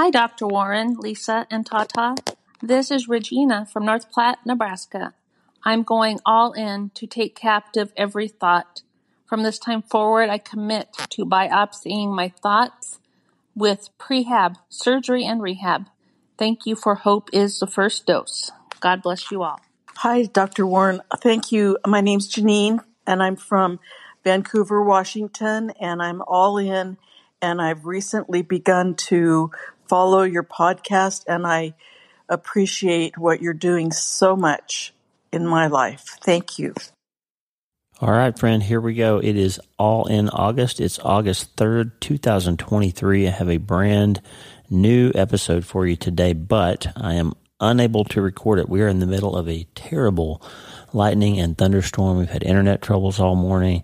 Hi, Dr. Warren, Lisa, and Tata. This is Regina from North Platte, Nebraska. I'm going all in to take captive every thought. From this time forward, I commit to biopsying my thoughts with prehab, surgery, and rehab. Thank you for Hope is the First Dose. God bless you all. Hi, Dr. Warren. Thank you. My name's Janine, and I'm from Vancouver, Washington, and I'm all in. And I've recently begun to follow your podcast, and I appreciate what you're doing so much in my life. Thank you. All right, friend, here we go. It is all in August. It's August 3rd, 2023. I have a brand new episode for you today, but I am unable to record it. We are in the middle of a terrible lightning and thunderstorm. We've had internet troubles all morning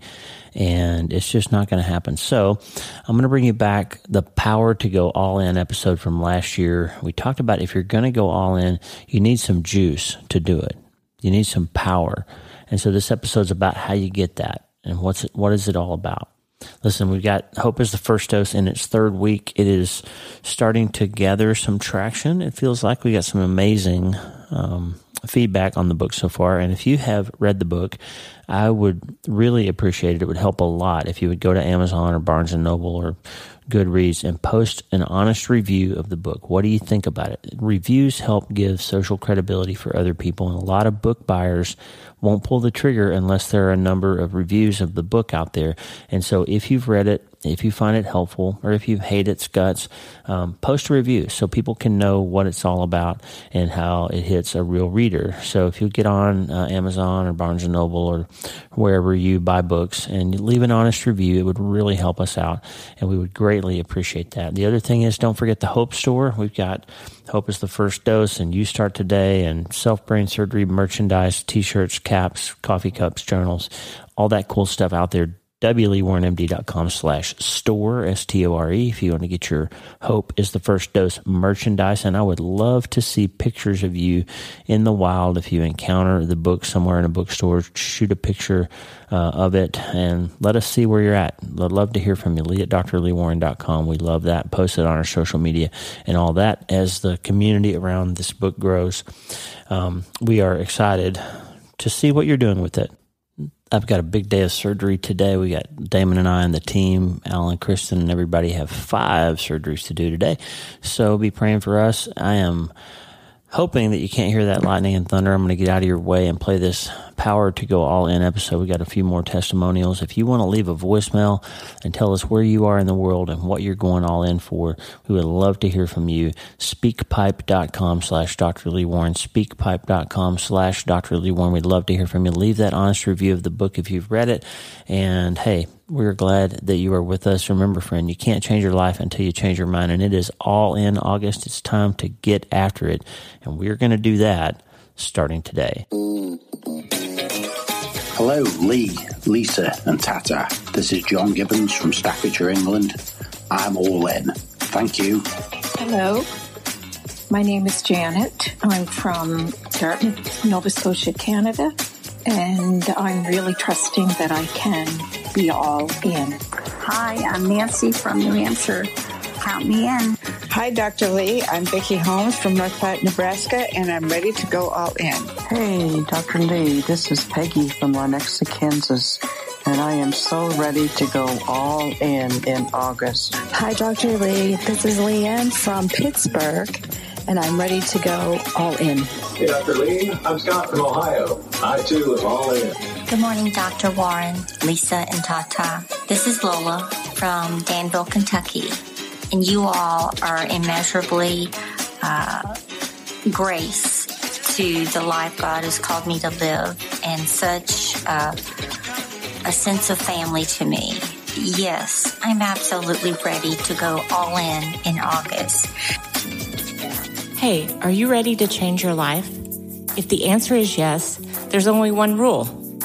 and it's just not going to happen. So I'm going to bring you back the power to go all in episode from last year. We talked about if you're going to go all in, you need some juice to do it. You need some power. And so this episode's about how you get that and what's it, what is it all about? Listen, we've got Hope is the First Dose in its third week. It is starting to gather some traction. It feels like we got some amazing um, feedback on the book so far. And if you have read the book, I would really appreciate it. It would help a lot if you would go to Amazon or Barnes and Noble or Goodreads and post an honest review of the book. What do you think about it? Reviews help give social credibility for other people, and a lot of book buyers won't pull the trigger unless there are a number of reviews of the book out there. And so if you've read it, if you find it helpful or if you hate its guts, um, post a review so people can know what it's all about and how it hits a real reader. So if you get on uh, Amazon or Barnes and Noble or wherever you buy books and leave an honest review, it would really help us out and we would greatly appreciate that. The other thing is don't forget the Hope Store. We've got Hope is the first dose and you start today and self brain surgery merchandise, t-shirts, caps, coffee cups, journals, all that cool stuff out there wleewarrenmd.com slash store, S-T-O-R-E, if you want to get your Hope is the First Dose merchandise. And I would love to see pictures of you in the wild. If you encounter the book somewhere in a bookstore, shoot a picture uh, of it and let us see where you're at. I'd love to hear from you. Lee at drleewarren.com. We love that. Post it on our social media and all that as the community around this book grows. Um, we are excited to see what you're doing with it. I've got a big day of surgery today. We got Damon and I and the team, Alan, Kristen, and everybody have five surgeries to do today. So be praying for us. I am hoping that you can't hear that lightning and thunder. I'm going to get out of your way and play this Power to Go All In episode. We got a few more testimonials. If you want to leave a voicemail and tell us where you are in the world and what you're going all in for, we would love to hear from you. Speakpipe.com slash Dr. Lee Warren. Speakpipe.com slash Dr. Lee Warren. We'd love to hear from you. Leave that honest review of the book if you've read it. And hey, we're glad that you are with us. Remember, friend, you can't change your life until you change your mind. And it is all in August. It's time to get after it. And we're going to do that starting today. Hello, Lee, Lisa, and Tata. This is John Gibbons from Staffordshire, England. I'm all in. Thank you. Hello. My name is Janet. I'm from Dartmouth, Nova Scotia, Canada and I'm really trusting that I can be all in. Hi, I'm Nancy from New Hampshire. Count me in. Hi, Dr. Lee. I'm Vicki Holmes from North Platte, Nebraska, and I'm ready to go all in. Hey, Dr. Lee. This is Peggy from Lenexa, Kansas and I am so ready to go all in in August. Hi, Dr. Lee. This is Leanne from Pittsburgh, and I'm ready to go all in. Hey, Dr. Lee. I'm Scott from Ohio. I too am all in. Good morning, Dr. Warren, Lisa, and Tata. This is Lola from Danville, Kentucky, and you all are immeasurably uh, grace to the life God has called me to live, and such uh, a sense of family to me. Yes, I'm absolutely ready to go all in in August. Hey, are you ready to change your life? If the answer is yes, there's only one rule.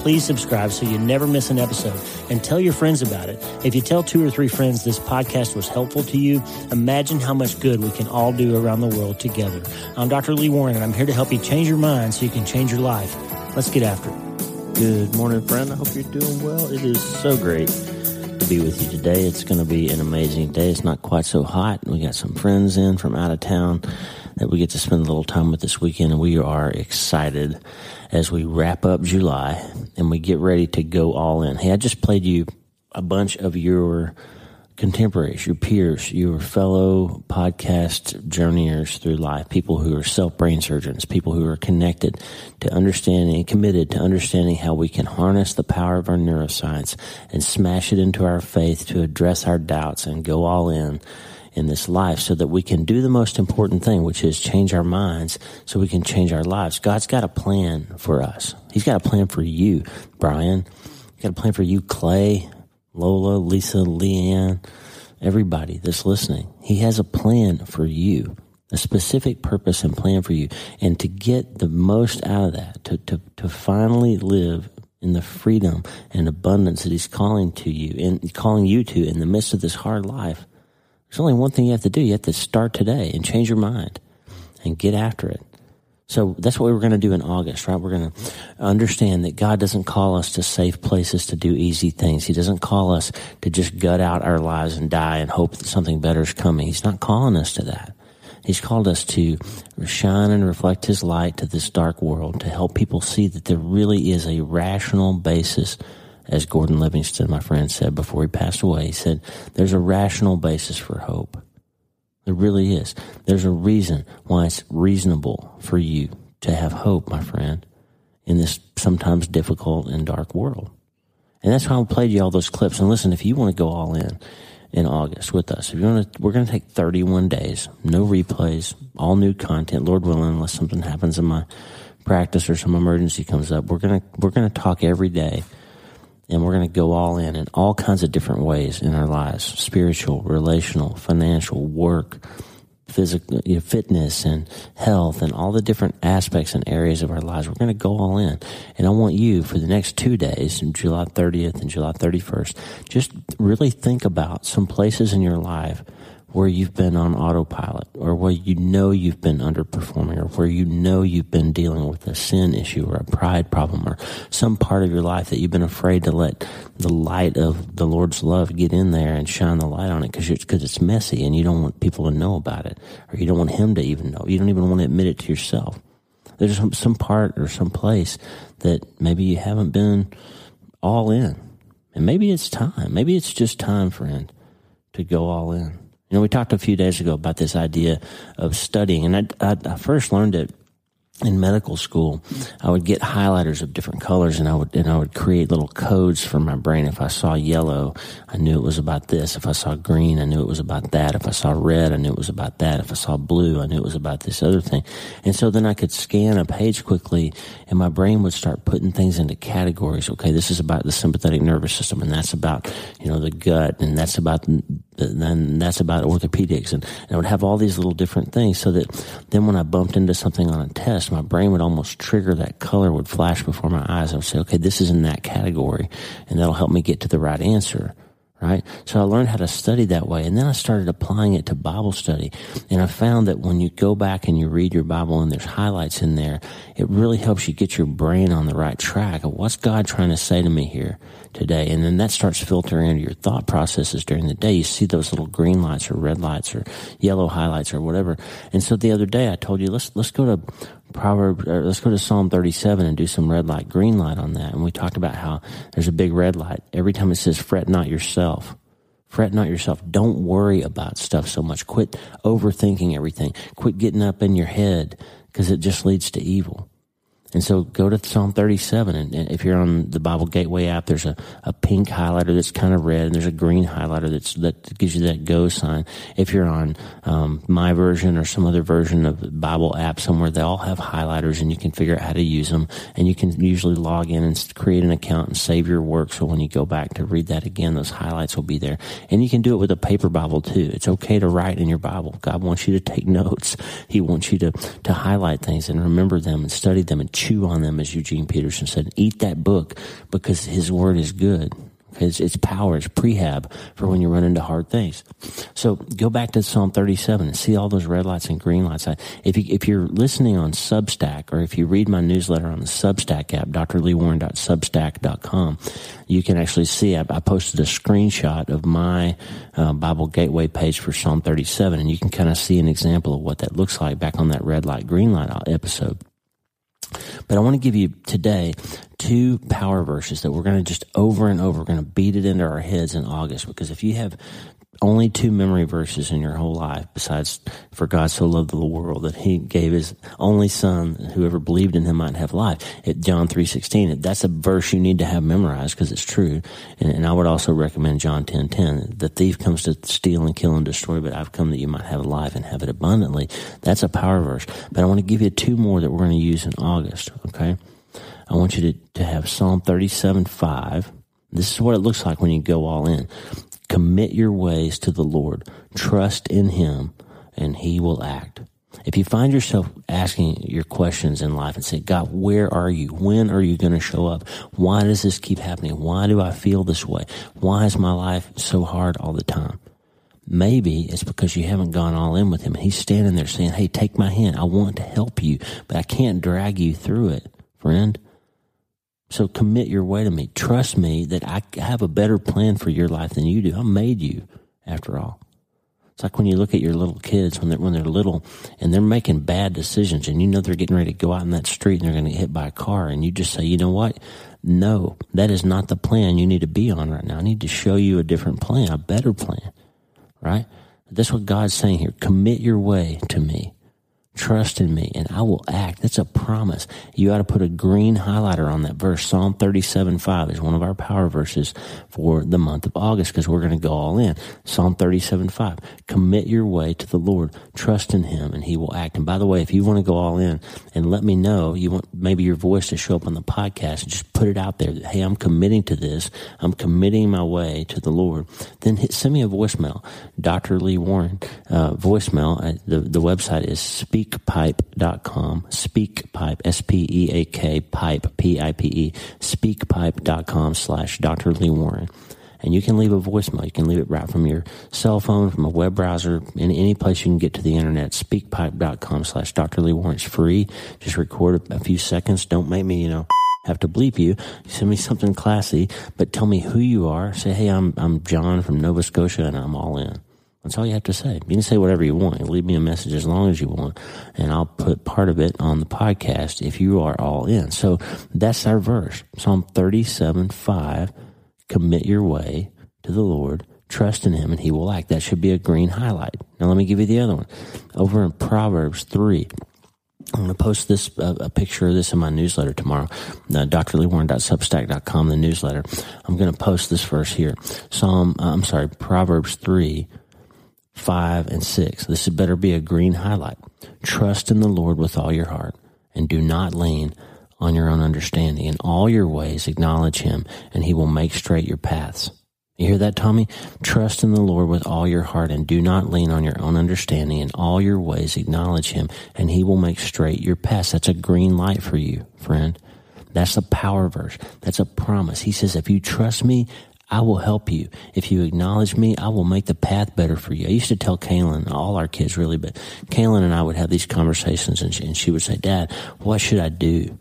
please subscribe so you never miss an episode and tell your friends about it. If you tell two or three friends this podcast was helpful to you, imagine how much good we can all do around the world together. I'm Dr. Lee Warren and I'm here to help you change your mind so you can change your life. Let's get after it. Good morning, friend. I hope you're doing well. It is so great to be with you today. It's going to be an amazing day. It's not quite so hot. We got some friends in from out of town that we get to spend a little time with this weekend, and we are excited as we wrap up July and we get ready to go all in. Hey, I just played you a bunch of your contemporaries, your peers, your fellow podcast journeyers through life, people who are self brain surgeons, people who are connected to understanding and committed to understanding how we can harness the power of our neuroscience and smash it into our faith to address our doubts and go all in in this life so that we can do the most important thing, which is change our minds so we can change our lives. God's got a plan for us. He's got a plan for you, Brian. He's got a plan for you, Clay, Lola, Lisa, Leanne, everybody that's listening. He has a plan for you, a specific purpose and plan for you. And to get the most out of that, to, to, to finally live in the freedom and abundance that he's calling to you and calling you to in the midst of this hard life, there's only one thing you have to do. You have to start today and change your mind and get after it. So that's what we're going to do in August, right? We're going to understand that God doesn't call us to safe places to do easy things. He doesn't call us to just gut out our lives and die and hope that something better is coming. He's not calling us to that. He's called us to shine and reflect His light to this dark world to help people see that there really is a rational basis as Gordon Livingston, my friend, said before he passed away. He said, There's a rational basis for hope. There really is. There's a reason why it's reasonable for you to have hope, my friend, in this sometimes difficult and dark world. And that's why I played you all those clips. And listen, if you want to go all in in August with us, if you want to, we're going to take 31 days, no replays, all new content, Lord willing, unless something happens in my practice or some emergency comes up. We're going to, we're going to talk every day and we're going to go all in in all kinds of different ways in our lives spiritual, relational, financial, work, physical, you know, fitness, and health, and all the different aspects and areas of our lives. We're going to go all in. And I want you for the next two days, July 30th and July 31st, just really think about some places in your life where you've been on autopilot or where you know you've been underperforming or where you know you've been dealing with a sin issue or a pride problem or some part of your life that you've been afraid to let the light of the Lord's love get in there and shine the light on it because because it's messy and you don't want people to know about it or you don't want him to even know. You don't even want to admit it to yourself. There's some, some part or some place that maybe you haven't been all in. And maybe it's time. Maybe it's just time, friend, to go all in. You know, we talked a few days ago about this idea of studying, and I, I, I first learned it in medical school, I would get highlighters of different colors and I would, and I would create little codes for my brain. If I saw yellow, I knew it was about this. If I saw green, I knew it was about that. If I saw red, I knew it was about that. If I saw blue, I knew it was about this other thing. And so then I could scan a page quickly and my brain would start putting things into categories. Okay, this is about the sympathetic nervous system and that's about, you know, the gut and that's about, then that's about orthopedics and, and I would have all these little different things so that then when I bumped into something on a test, my brain would almost trigger that color would flash before my eyes. I would say, okay, this is in that category and that'll help me get to the right answer. Right. So I learned how to study that way. And then I started applying it to Bible study. And I found that when you go back and you read your Bible and there's highlights in there, it really helps you get your brain on the right track of what's God trying to say to me here today. And then that starts filtering into your thought processes during the day. You see those little green lights or red lights or yellow highlights or whatever. And so the other day I told you, let's, let's go to Proverb, uh, let's go to Psalm 37 and do some red light, green light on that. And we talked about how there's a big red light. Every time it says fret not yourself, fret not yourself. Don't worry about stuff so much. Quit overthinking everything. Quit getting up in your head because it just leads to evil. And so go to Psalm 37. And, and, if you're on the Bible Gateway app, there's a, a pink highlighter that's kind of red, and there's a green highlighter that's, that gives you that go sign. If you're on um, my version or some other version of the Bible app somewhere, they all have highlighters, and you can figure out how to use them. And you can usually log in and create an account and save your work. So when you go back to read that again, those highlights will be there. And you can do it with a paper Bible too. It's okay to write in your Bible. God wants you to take notes. He wants you to, to highlight things and remember them and study them and chew on them, as Eugene Peterson said. Eat that book because his word is good. It's, it's power, it's prehab for when you run into hard things. So go back to Psalm 37 and see all those red lights and green lights. If, you, if you're listening on Substack or if you read my newsletter on the Substack app, drleewarren.substack.com, you can actually see I, I posted a screenshot of my uh, Bible Gateway page for Psalm 37 and you can kind of see an example of what that looks like back on that red light, green light episode. But I want to give you today two power verses that we're going to just over and over, going to beat it into our heads in August. Because if you have only two memory verses in your whole life besides for God so loved the world that he gave his only son whoever believed in him might have life. At John 3:16 that's a verse you need to have memorized because it's true. And, and, I would also recommend John 10:10 10, the thief comes to steal and kill and destroy but I've come that you might have life and have it abundantly. That's a power verse. But I want to give you two more that we're going to use in August okay? I want you to, to have Psalm 37 5 this is what it looks like when you go all in. Commit your ways to the Lord. Trust in Him and He will act. If you find yourself asking your questions in life and say, God, where are you? When are you going to show up? Why does this keep happening? Why do I feel this way? Why is my life so hard all the time? Maybe it's because you haven't gone all in with him. He's standing there saying, Hey, take my hand. I want to help you, but I can't drag you through it, friend. So commit your way to me. Trust me that I have a better plan for your life than you do. I made you, after all. It's like when you look at your little kids when they're when they're little and they're making bad decisions and you know they're getting ready to go out in that street and they're going to get hit by a car and you just say, you know what? No, that is not the plan you need to be on right now. I need to show you a different plan, a better plan, right? That's what God's saying here. Commit your way to me. Trust in me and I will act. That's a promise. You ought to put a green highlighter on that verse. Psalm 37 5 is one of our power verses for the month of August because we're going to go all in. Psalm 37 5. Commit your way to the Lord. Trust in Him and He will act. And by the way, if you want to go all in and let me know, you want maybe your voice to show up on the podcast, just put it out there that, hey, I'm committing to this. I'm committing my way to the Lord. Then hit, send me a voicemail. Dr. Lee Warren, uh, voicemail. Uh, the, the website is speak speakpipe.com. Speakpipe, S-P-E-A-K, pipe, P-I-P-E, speakpipe.com slash Dr. Lee Warren. And you can leave a voicemail. You can leave it right from your cell phone, from a web browser, in any place you can get to the internet. Speakpipe.com slash Dr. Lee Warren. It's free. Just record a few seconds. Don't make me, you know, have to bleep you. Send me something classy, but tell me who you are. Say, hey, I'm, I'm John from Nova Scotia and I'm all in. That's all you have to say. You can say whatever you want. Leave me a message as long as you want, and I'll put part of it on the podcast if you are all in. So that's our verse. Psalm 37 5. Commit your way to the Lord, trust in Him, and He will act. That should be a green highlight. Now, let me give you the other one. Over in Proverbs 3. I'm going to post this uh, a picture of this in my newsletter tomorrow, uh, drleewarren.substack.com, the newsletter. I'm going to post this verse here. Psalm, uh, I'm sorry, Proverbs 3, 5, and 6. This had better be a green highlight. Trust in the Lord with all your heart and do not lean on your own understanding. In all your ways, acknowledge him and he will make straight your paths. You hear that, Tommy? Trust in the Lord with all your heart and do not lean on your own understanding. In all your ways, acknowledge him and he will make straight your paths. That's a green light for you, friend. That's a power verse. That's a promise. He says, if you trust me, I will help you. If you acknowledge me, I will make the path better for you. I used to tell Kaylin, all our kids really, but Kaylin and I would have these conversations and she, and she would say, Dad, what should I do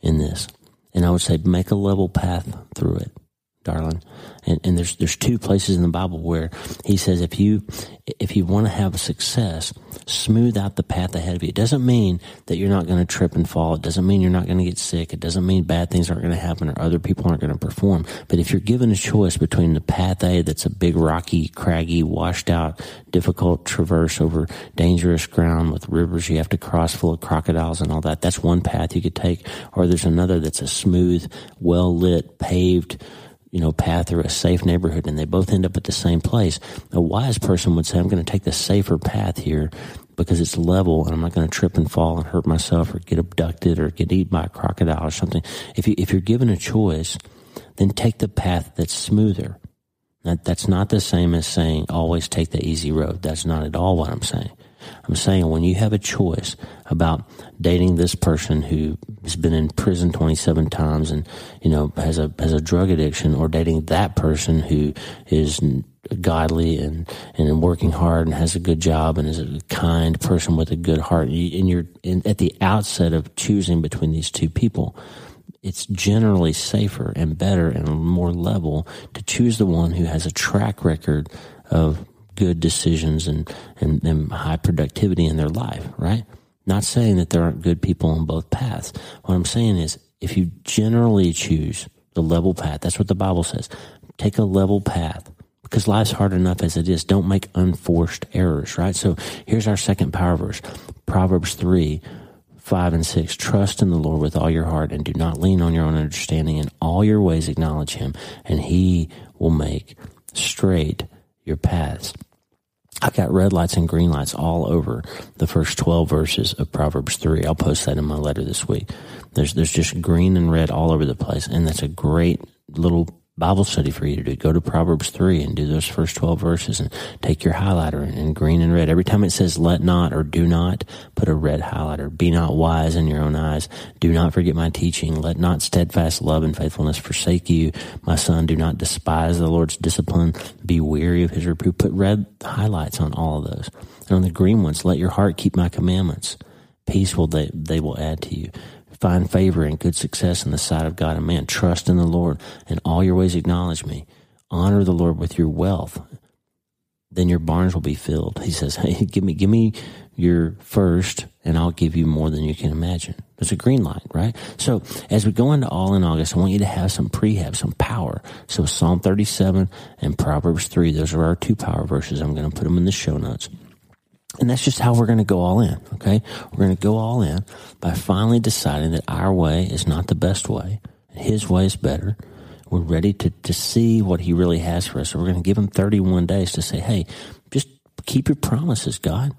in this? And I would say, make a level path through it. Darling. And, and there's there's two places in the Bible where he says if you if you want to have success, smooth out the path ahead of you. It doesn't mean that you're not going to trip and fall. It doesn't mean you're not going to get sick. It doesn't mean bad things aren't going to happen or other people aren't going to perform. But if you're given a choice between the path A that's a big rocky, craggy, washed out, difficult traverse over dangerous ground with rivers you have to cross full of crocodiles and all that, that's one path you could take. Or there's another that's a smooth, well lit, paved, you know, path through a safe neighborhood and they both end up at the same place. A wise person would say, I'm going to take the safer path here because it's level and I'm not going to trip and fall and hurt myself or get abducted or get eaten by a crocodile or something. If you, if you're given a choice, then take the path that's smoother. That, that's not the same as saying always take the easy road. That's not at all what I'm saying. I'm saying when you have a choice about dating this person who has been in prison 27 times and, you know, has a, has a drug addiction or dating that person who is godly and, and working hard and has a good job and is a kind person with a good heart. And you're in, at the outset of choosing between these two people, it's generally safer and better and more level to choose the one who has a track record of good decisions and, and, and high productivity in their life, right? Not saying that there aren't good people on both paths. What I'm saying is if you generally choose the level path, that's what the Bible says. Take a level path because life's hard enough as it is. Don't make unforced errors, right? So here's our second power verse. Proverbs 3, 5 and 6. Trust in the Lord with all your heart and do not lean on your own understanding. In all your ways acknowledge him and he will make straight your paths. I've got red lights and green lights all over the first 12 verses of Proverbs 3. I'll post that in my letter this week. There's, there's just green and red all over the place. And that's a great little Bible study for you to do. Go to Proverbs 3 and do those first 12 verses and take your highlighter in green and red. Every time it says let not or do not, put a red highlighter. Be not wise in your own eyes. Do not forget my teaching. Let not steadfast love and faithfulness forsake you. My son, do not despise the Lord's discipline. Be weary of his reproof. Put red highlights on all of those. And on the green ones, let your heart keep my commandments. Peace will they, they will add to you find favor and good success in the sight of God and man. Trust in the Lord and all your ways acknowledge me. Honor the Lord with your wealth. Then your barns will be filled. He says, Hey, give me, give me your first and I'll give you more than you can imagine. There's a green light, right? So as we go into all in August, I want you to have some prehab, some power. So Psalm 37 and Proverbs 3, those are our two power verses. I'm going to put them in the show notes. And that's just how we're going to go all in. Okay. We're going to go all in by finally deciding that our way is not the best way. His way is better. We're ready to, to see what he really has for us. So we're going to give him 31 days to say, Hey, just keep your promises, God.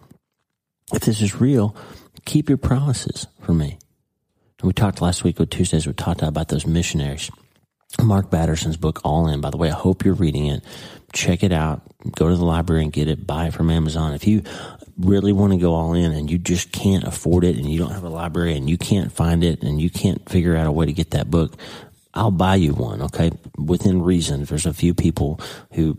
If this is real, keep your promises for me. And we talked last week with Tuesdays, we talked about those missionaries. Mark Batterson's book, All In. By the way, I hope you're reading it. Check it out. Go to the library and get it. Buy it from Amazon. If you really want to go all in and you just can't afford it and you don't have a library and you can't find it and you can't figure out a way to get that book, I'll buy you one, okay? Within reason. There's a few people who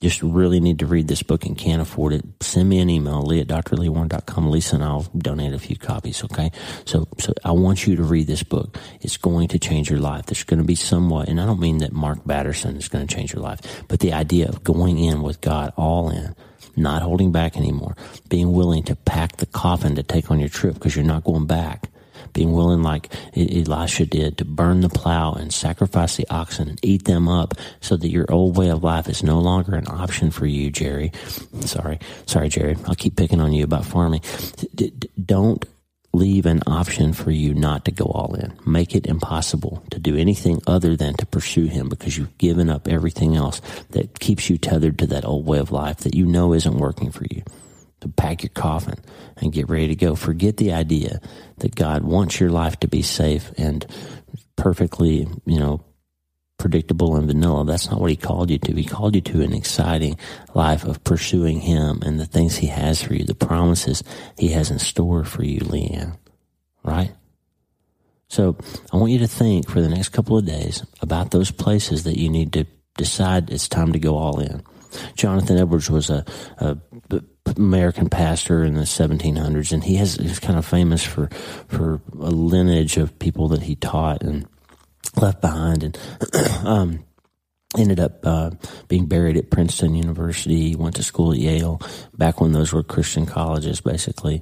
just really need to read this book and can't afford it, send me an email, lee at drleewarren.com. Lisa and I'll donate a few copies, okay? So, so I want you to read this book. It's going to change your life. There's going to be somewhat, and I don't mean that Mark Batterson is going to change your life, but the idea of going in with God all in, not holding back anymore, being willing to pack the coffin to take on your trip because you're not going back. Being willing, like Elisha did, to burn the plow and sacrifice the oxen and eat them up so that your old way of life is no longer an option for you, Jerry. Sorry. Sorry, Jerry. I'll keep picking on you about farming. Don't leave an option for you not to go all in. Make it impossible to do anything other than to pursue him because you've given up everything else that keeps you tethered to that old way of life that you know isn't working for you. To pack your coffin and get ready to go. Forget the idea that God wants your life to be safe and perfectly, you know, predictable and vanilla. That's not what he called you to. He called you to an exciting life of pursuing him and the things he has for you, the promises he has in store for you, Leanne. Right? So I want you to think for the next couple of days about those places that you need to decide it's time to go all in. Jonathan Edwards was a, a American pastor in the 1700s, and he has he's kind of famous for for a lineage of people that he taught and left behind. And um, ended up uh, being buried at Princeton University. Went to school at Yale back when those were Christian colleges, basically.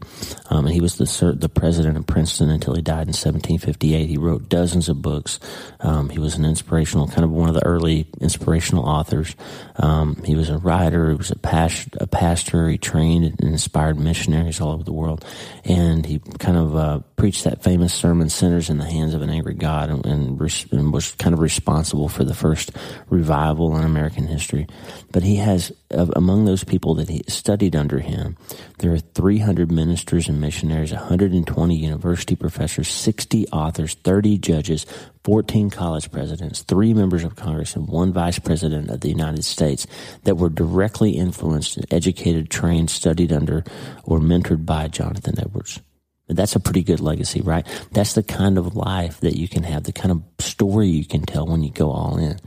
Um, and he was the the president of Princeton until he died in 1758. He wrote dozens of books. Um, he was an inspirational, kind of one of the early inspirational authors. Um, he was a writer. He was a, pas- a pastor. He trained and inspired missionaries all over the world, and he kind of uh, preached that famous sermon, "Sinners in the Hands of an Angry God," and, and, and was kind of responsible for the first revival in American history. But he has, among those people that he studied under him, there are 300 ministers and missionaries, 120 university professors, 60 authors, 30 judges, 14 college presidents, three members of Congress, and one vice president of the United States that were directly influenced, educated, trained, studied under, or mentored by Jonathan Edwards. That's a pretty good legacy, right? That's the kind of life that you can have, the kind of story you can tell when you go all in.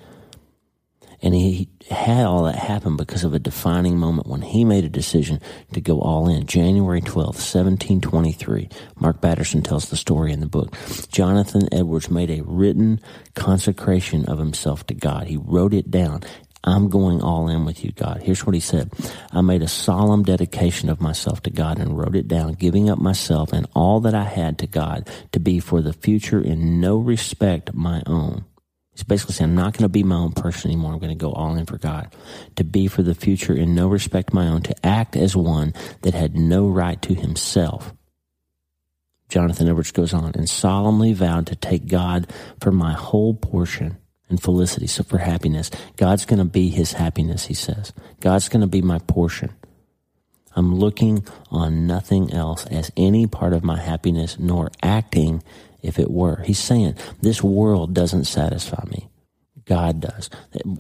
And he had all that happen because of a defining moment when he made a decision to go all in. January 12th, 1723. Mark Batterson tells the story in the book. Jonathan Edwards made a written consecration of himself to God. He wrote it down. I'm going all in with you, God. Here's what he said. I made a solemn dedication of myself to God and wrote it down, giving up myself and all that I had to God to be for the future in no respect my own He's basically saying, I'm not going to be my own person anymore. I'm going to go all in for God. To be for the future in no respect my own, to act as one that had no right to himself. Jonathan Edwards goes on and solemnly vowed to take God for my whole portion and felicity. So for happiness, God's going to be his happiness, he says. God's going to be my portion. I'm looking on nothing else as any part of my happiness, nor acting if it were. He's saying, this world doesn't satisfy me. God does.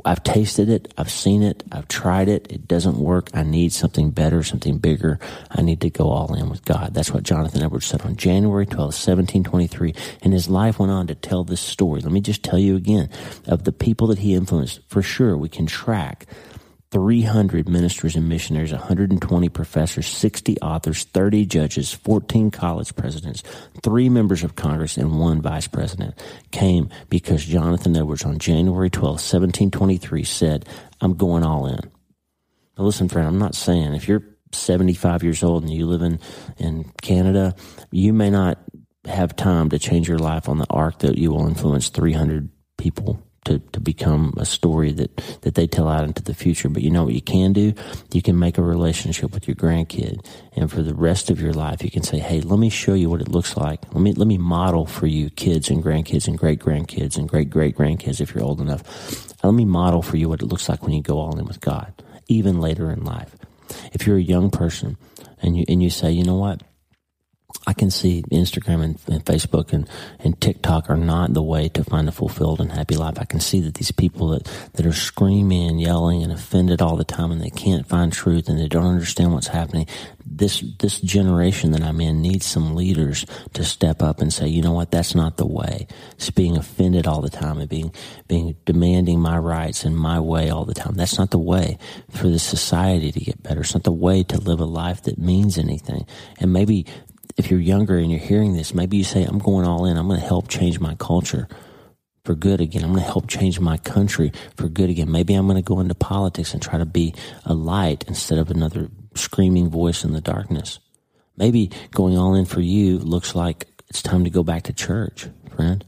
I've tasted it. I've seen it. I've tried it. It doesn't work. I need something better, something bigger. I need to go all in with God. That's what Jonathan Edwards said on January 12, 1723. And his life went on to tell this story. Let me just tell you again of the people that he influenced. For sure, we can track 300 ministers and missionaries, 120 professors, 60 authors, 30 judges, 14 college presidents, three members of Congress, and one vice president came because Jonathan Edwards on January 12, 1723 said, I'm going all in. Now listen, friend, I'm not saying if you're 75 years old and you live in, in Canada, you may not have time to change your life on the arc that you will influence 300 people to, to become a story that, that they tell out into the future. But you know what you can do? You can make a relationship with your grandkid. And for the rest of your life, you can say, Hey, let me show you what it looks like. Let me, let me model for you kids and grandkids and great grandkids and great great grandkids if you're old enough. Let me model for you what it looks like when you go all in with God, even later in life. If you're a young person and you, and you say, you know what? I can see Instagram and, and, Facebook and, and TikTok are not the way to find a fulfilled and happy life. I can see that these people that, that are screaming and yelling and offended all the time and they can't find truth and they don't understand what's happening. This, this generation that I'm in needs some leaders to step up and say, you know what, that's not the way. It's being offended all the time and being, being demanding my rights and my way all the time. That's not the way for the society to get better. It's not the way to live a life that means anything. And maybe if you're younger and you're hearing this, maybe you say, I'm going all in. I'm going to help change my culture for good again. I'm going to help change my country for good again. Maybe I'm going to go into politics and try to be a light instead of another screaming voice in the darkness. Maybe going all in for you looks like it's time to go back to church, friend.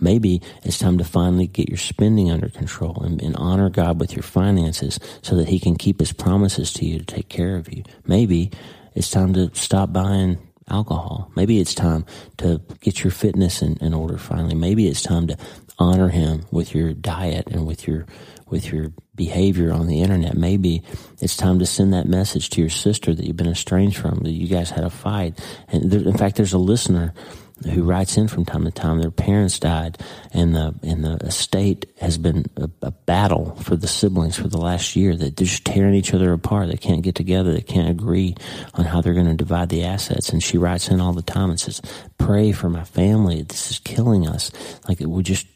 Maybe it's time to finally get your spending under control and, and, honor God with your finances so that He can keep His promises to you to take care of you. Maybe it's time to stop buying alcohol. Maybe it's time to get your fitness in, in order finally. Maybe it's time to honor him with your diet and with your with your behavior on the internet. Maybe it's time to send that message to your sister that you've been estranged from, that you guys had a fight. And there, in fact, there's a listener who writes in from time to time. Their parents died, and the and the estate has been a, a, battle for the siblings for the last year. That they're just tearing each other apart. They can't get together. They can't agree on how they're going to divide the assets. And she writes in all the time and says, "Pray for my family. This is killing us. Like we just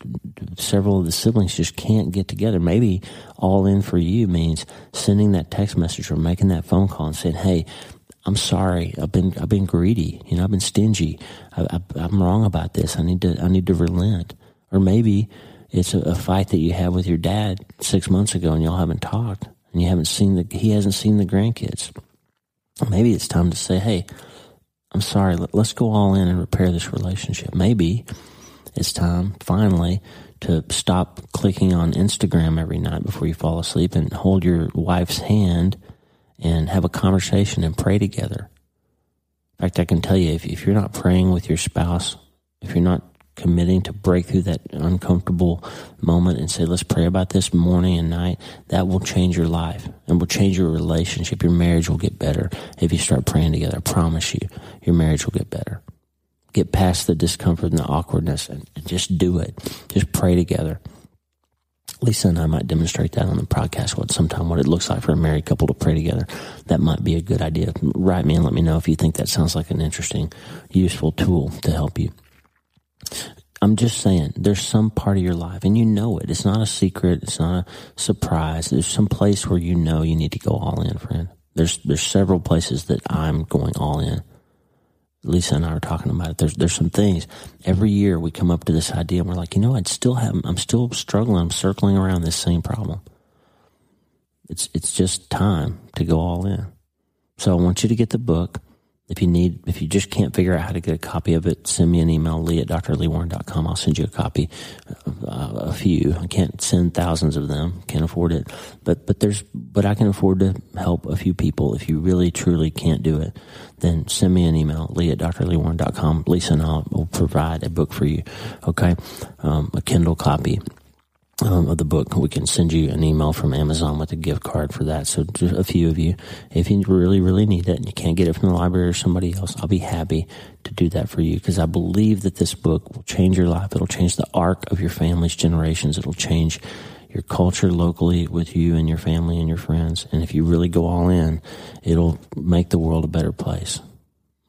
several of the siblings just can't get together. Maybe all in for you means sending that text message or making that phone call and saying, "Hey." I'm sorry. I've been I've been greedy. You know, I've been stingy. I, am wrong about this. I need to I need to relent. Or maybe it's a, a fight that you had with your dad six months ago and y'all haven't talked and you haven't seen the, he hasn't seen the grandkids. Maybe it's time to say, hey, I'm sorry, let, let's go all in and repair this relationship. Maybe it's time finally to stop clicking on Instagram every night before you fall asleep and hold your wife's hand and have a conversation and pray together. In fact, I can tell you if, if you're not praying with your spouse, if you're not committing to break through that uncomfortable moment and say, let's pray about this morning and night, that will change your life and will change your relationship. Your marriage will get better if you start praying together. I promise you, your marriage will get better. Get past the discomfort and the awkwardness and, and just do it. Just pray together. Lisa and I might demonstrate that on the podcast what sometime what it looks like for a married couple to pray together. That might be a good idea. Write me and let me know if you think that sounds like an interesting, useful tool to help you. I'm just saying, there's some part of your life, and you know it. It's not a secret. It's not a surprise. There's some place where you know you need to go all in, friend. There's there's several places that I'm going all in. Lisa and I were talking about it. There's there's some things. Every year we come up to this idea, and we're like, you know, I'd still have. I'm still struggling. I'm circling around this same problem. It's it's just time to go all in. So I want you to get the book. If you need, if you just can't figure out how to get a copy of it, send me an email, lee at drleewarren.com. I'll send you a copy, uh, a few. I can't send thousands of them, can't afford it. But, but there's, but I can afford to help a few people. If you really, truly can't do it, then send me an email, lee at drleewarren.com. Lisa and I will provide a book for you. Okay. Um, a Kindle copy um, of the book. We can send you an email from Amazon with a gift card for that. So just a few of you, if you really, really need it and you can't get it from the library or somebody else, I'll be happy to do that for you because I believe that this book will change your life. It'll change the arc of your family's generations. It'll change your culture locally with you and your family and your friends. And if you really go all in, it'll make the world a better place.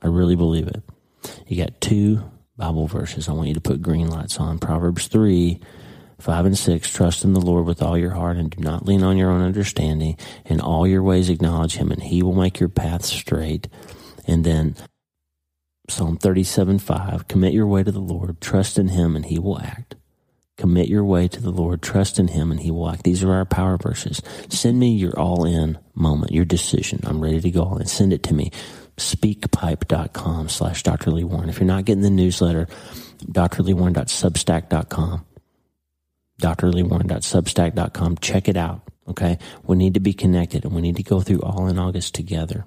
I really believe it. You got two Bible verses I want you to put green lights on. Proverbs 3 5 and 6, trust in the Lord with all your heart and do not lean on your own understanding. In all your ways acknowledge him and he will make your path straight. And then Psalm 37, 5, commit your way to the Lord, trust in him and he will act. Commit your way to the Lord, trust in him and he will act. These are our power verses. Send me your all in moment, your decision. I'm ready to go all in. Send it to me. Speakpipe.com slash Dr. Lee Warren. If you're not getting the newsletter, drleewarren.substack.com drleewarren.substack.com. Check it out. Okay. We need to be connected and we need to go through all in August together.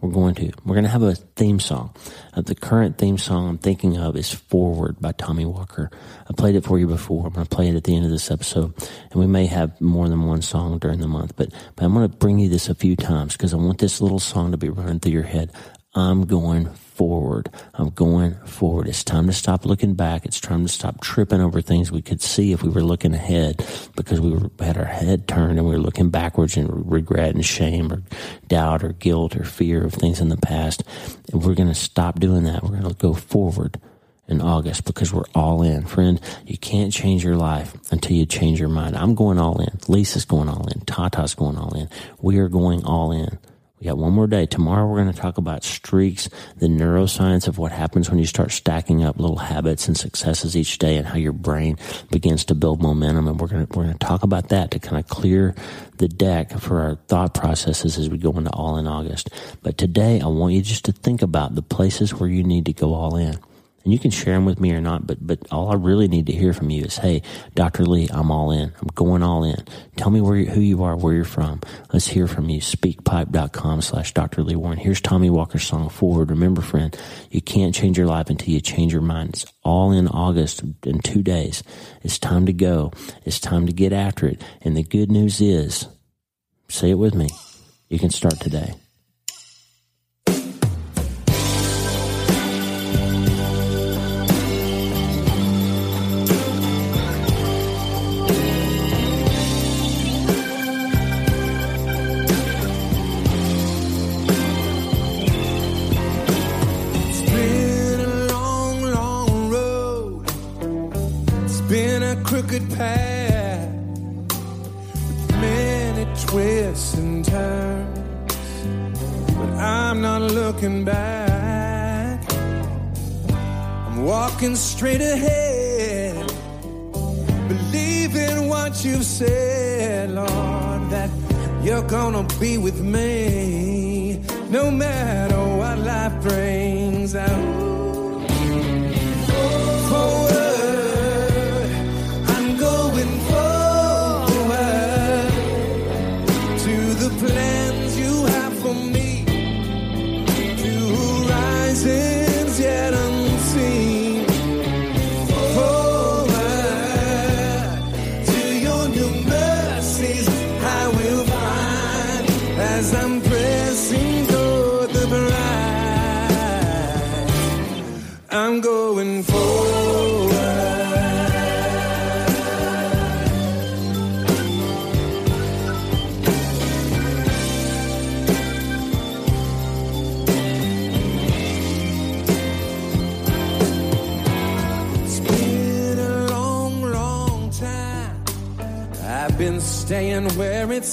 We're going to. We're going to have a theme song. Uh, the current theme song I'm thinking of is Forward by Tommy Walker. I played it for you before. I'm going to play it at the end of this episode. And we may have more than one song during the month, but, but I'm going to bring you this a few times because I want this little song to be running through your head. I'm going forward. I'm going forward. It's time to stop looking back. It's time to stop tripping over things we could see if we were looking ahead because we had our head turned and we were looking backwards in regret and shame or doubt or guilt or fear of things in the past. And we're going to stop doing that. We're going to go forward in August because we're all in. Friend, you can't change your life until you change your mind. I'm going all in. Lisa's going all in. Tata's going all in. We are going all in. We got one more day. Tomorrow we're going to talk about streaks, the neuroscience of what happens when you start stacking up little habits and successes each day and how your brain begins to build momentum. And we're going to, we're going to talk about that to kind of clear the deck for our thought processes as we go into all in August. But today I want you just to think about the places where you need to go all in. And you can share them with me or not, but, but all I really need to hear from you is, hey, Dr. Lee, I'm all in. I'm going all in. Tell me where you, who you are, where you're from. Let's hear from you. Speakpipe.com slash Dr. Lee Warren. Here's Tommy Walker's song Forward. Remember, friend, you can't change your life until you change your mind. It's all in August in two days. It's time to go. It's time to get after it. And the good news is, say it with me, you can start today. Walking straight ahead, believing what you've said, Lord, that you're gonna be with me no matter what life brings out.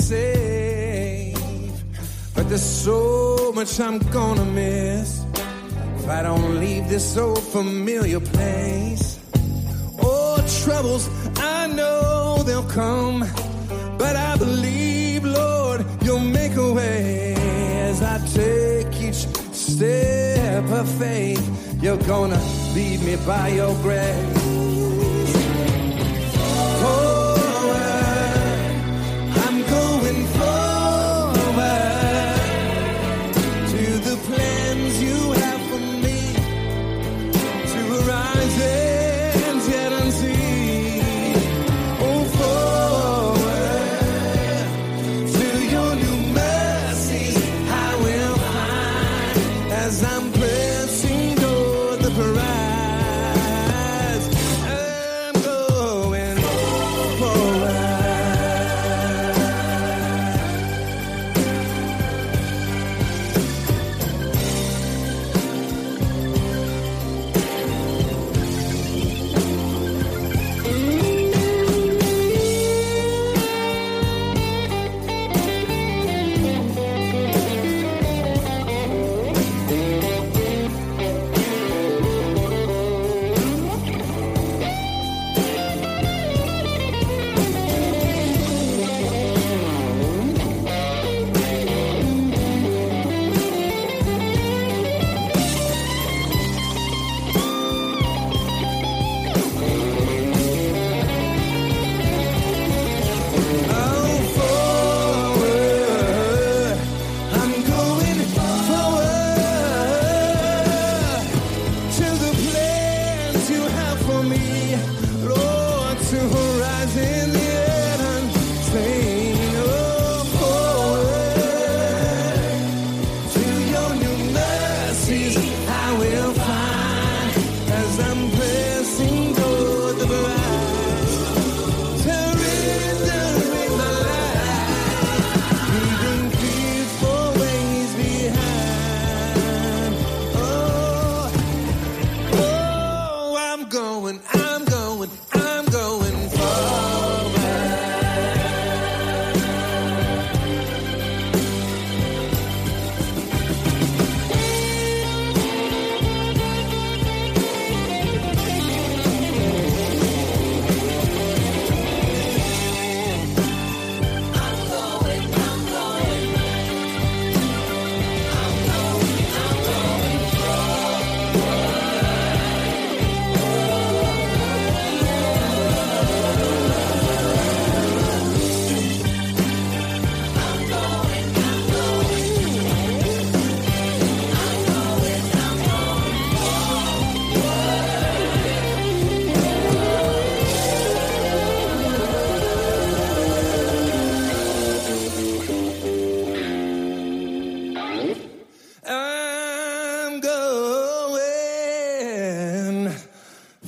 Safe. But there's so much I'm gonna miss if I don't leave this old familiar place. Oh, troubles, I know they'll come. But I believe, Lord, you'll make a way as I take each step of faith. You're gonna lead me by your grace.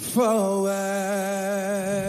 forward.